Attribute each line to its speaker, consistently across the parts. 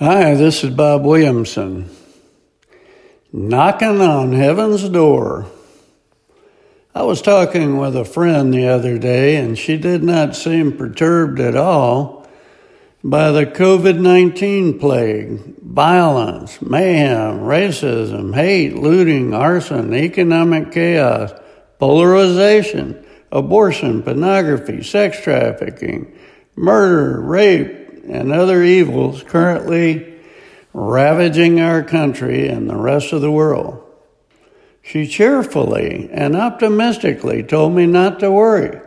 Speaker 1: Hi, this is Bob Williamson. Knocking on heaven's door. I was talking with a friend the other day, and she did not seem perturbed at all by the COVID 19 plague, violence, mayhem, racism, hate, looting, arson, economic chaos, polarization, abortion, pornography, sex trafficking, murder, rape, and other evils currently ravaging our country and the rest of the world. She cheerfully and optimistically told me not to worry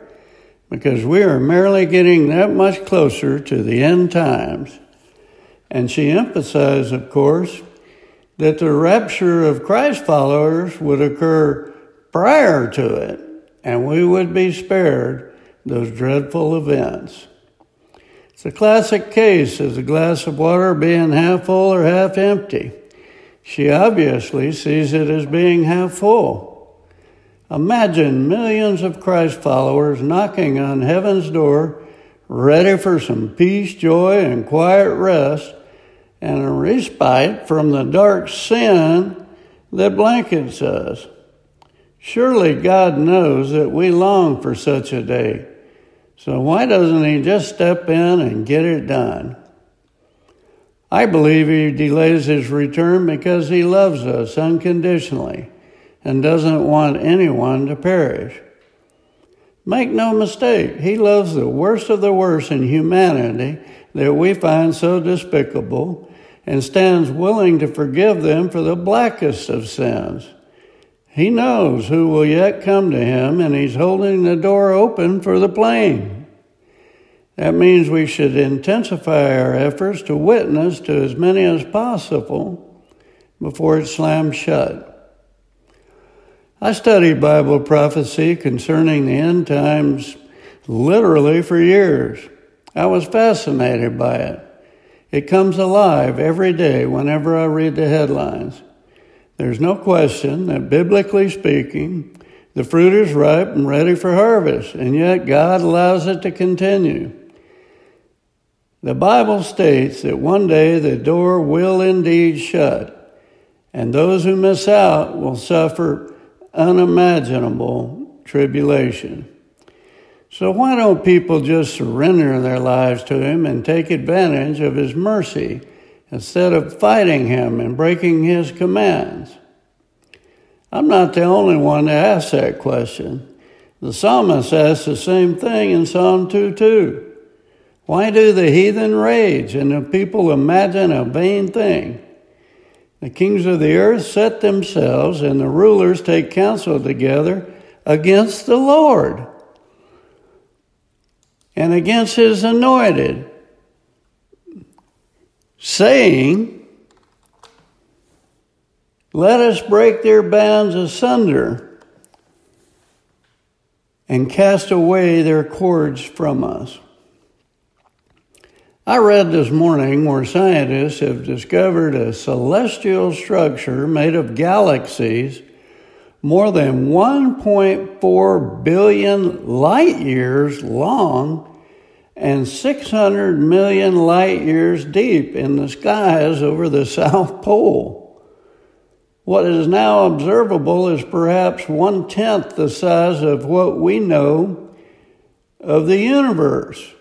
Speaker 1: because we are merely getting that much closer to the end times. And she emphasized, of course, that the rapture of Christ followers would occur prior to it, and we would be spared those dreadful events. It's a classic case of the glass of water being half full or half empty. She obviously sees it as being half full. Imagine millions of Christ followers knocking on heaven's door, ready for some peace, joy, and quiet rest, and a respite from the dark sin that blankets us. Surely God knows that we long for such a day. So why doesn't He just step in and get it done? I believe He delays His return because He loves us unconditionally and doesn't want anyone to perish. Make no mistake, he loves the worst of the worst in humanity that we find so despicable and stands willing to forgive them for the blackest of sins. He knows who will yet come to him, and he's holding the door open for the plane. That means we should intensify our efforts to witness to as many as possible before it slams shut. I studied Bible prophecy concerning the end times literally for years. I was fascinated by it. It comes alive every day whenever I read the headlines. There's no question that, biblically speaking, the fruit is ripe and ready for harvest, and yet God allows it to continue. The Bible states that one day the door will indeed shut, and those who miss out will suffer unimaginable tribulation. So, why don't people just surrender their lives to Him and take advantage of His mercy instead of fighting Him and breaking His commands? I'm not the only one to ask that question. The psalmist asked the same thing in Psalm 2 2. Why do the heathen rage and the people imagine a vain thing? The kings of the earth set themselves, and the rulers take counsel together against the Lord and against his anointed, saying, Let us break their bands asunder and cast away their cords from us. I read this morning where scientists have discovered a celestial structure made of galaxies more than 1.4 billion light years long and 600 million light years deep in the skies over the South Pole. What is now observable is perhaps one tenth the size of what we know of the universe.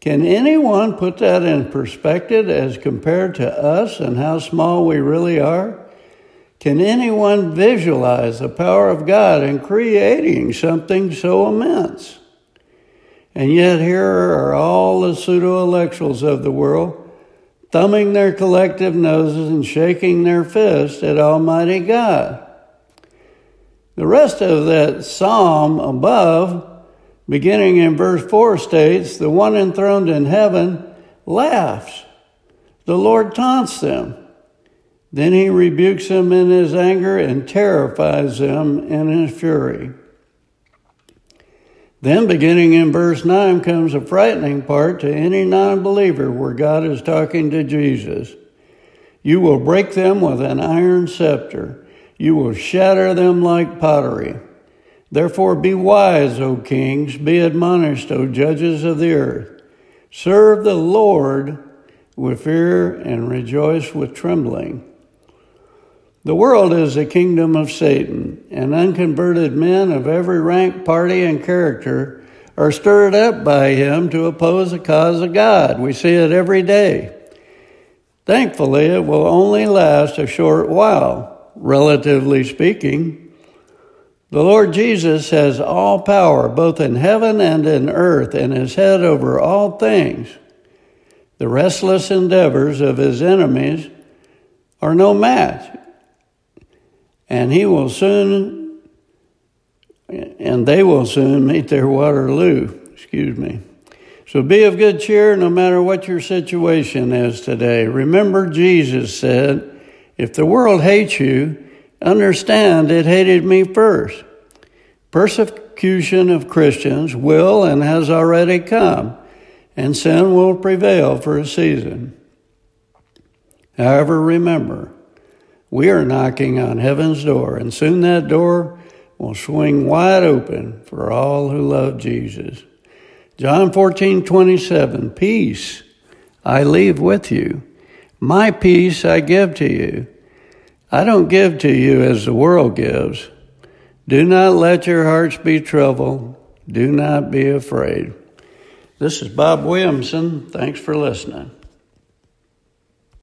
Speaker 1: Can anyone put that in perspective as compared to us and how small we really are? Can anyone visualize the power of God in creating something so immense? And yet, here are all the pseudo intellectuals of the world thumbing their collective noses and shaking their fists at Almighty God. The rest of that psalm above beginning in verse 4 states, The one enthroned in heaven laughs. The Lord taunts them. Then he rebukes them in his anger and terrifies them in his fury. Then, beginning in verse 9, comes a frightening part to any non believer where God is talking to Jesus. You will break them with an iron scepter, you will shatter them like pottery. Therefore be wise, O kings, be admonished, O judges of the earth. Serve the Lord with fear and rejoice with trembling. The world is a kingdom of Satan, and unconverted men of every rank, party, and character are stirred up by him to oppose the cause of God. We see it every day. Thankfully, it will only last a short while, relatively speaking. The Lord Jesus has all power, both in heaven and in earth, and is head over all things. The restless endeavors of his enemies are no match and he will soon, and they will soon meet their Waterloo. Excuse me. So be of good cheer no matter what your situation is today. Remember, Jesus said, If the world hates you, understand it hated me first. Persecution of Christians will and has already come, and sin will prevail for a season. However, remember, we are knocking on heaven's door, and soon that door will swing wide open for all who love Jesus. John 14, 27, Peace I leave with you. My peace I give to you. I don't give to you as the world gives. Do not let your hearts be troubled. Do not be afraid. This is Bob Williamson. Thanks for listening.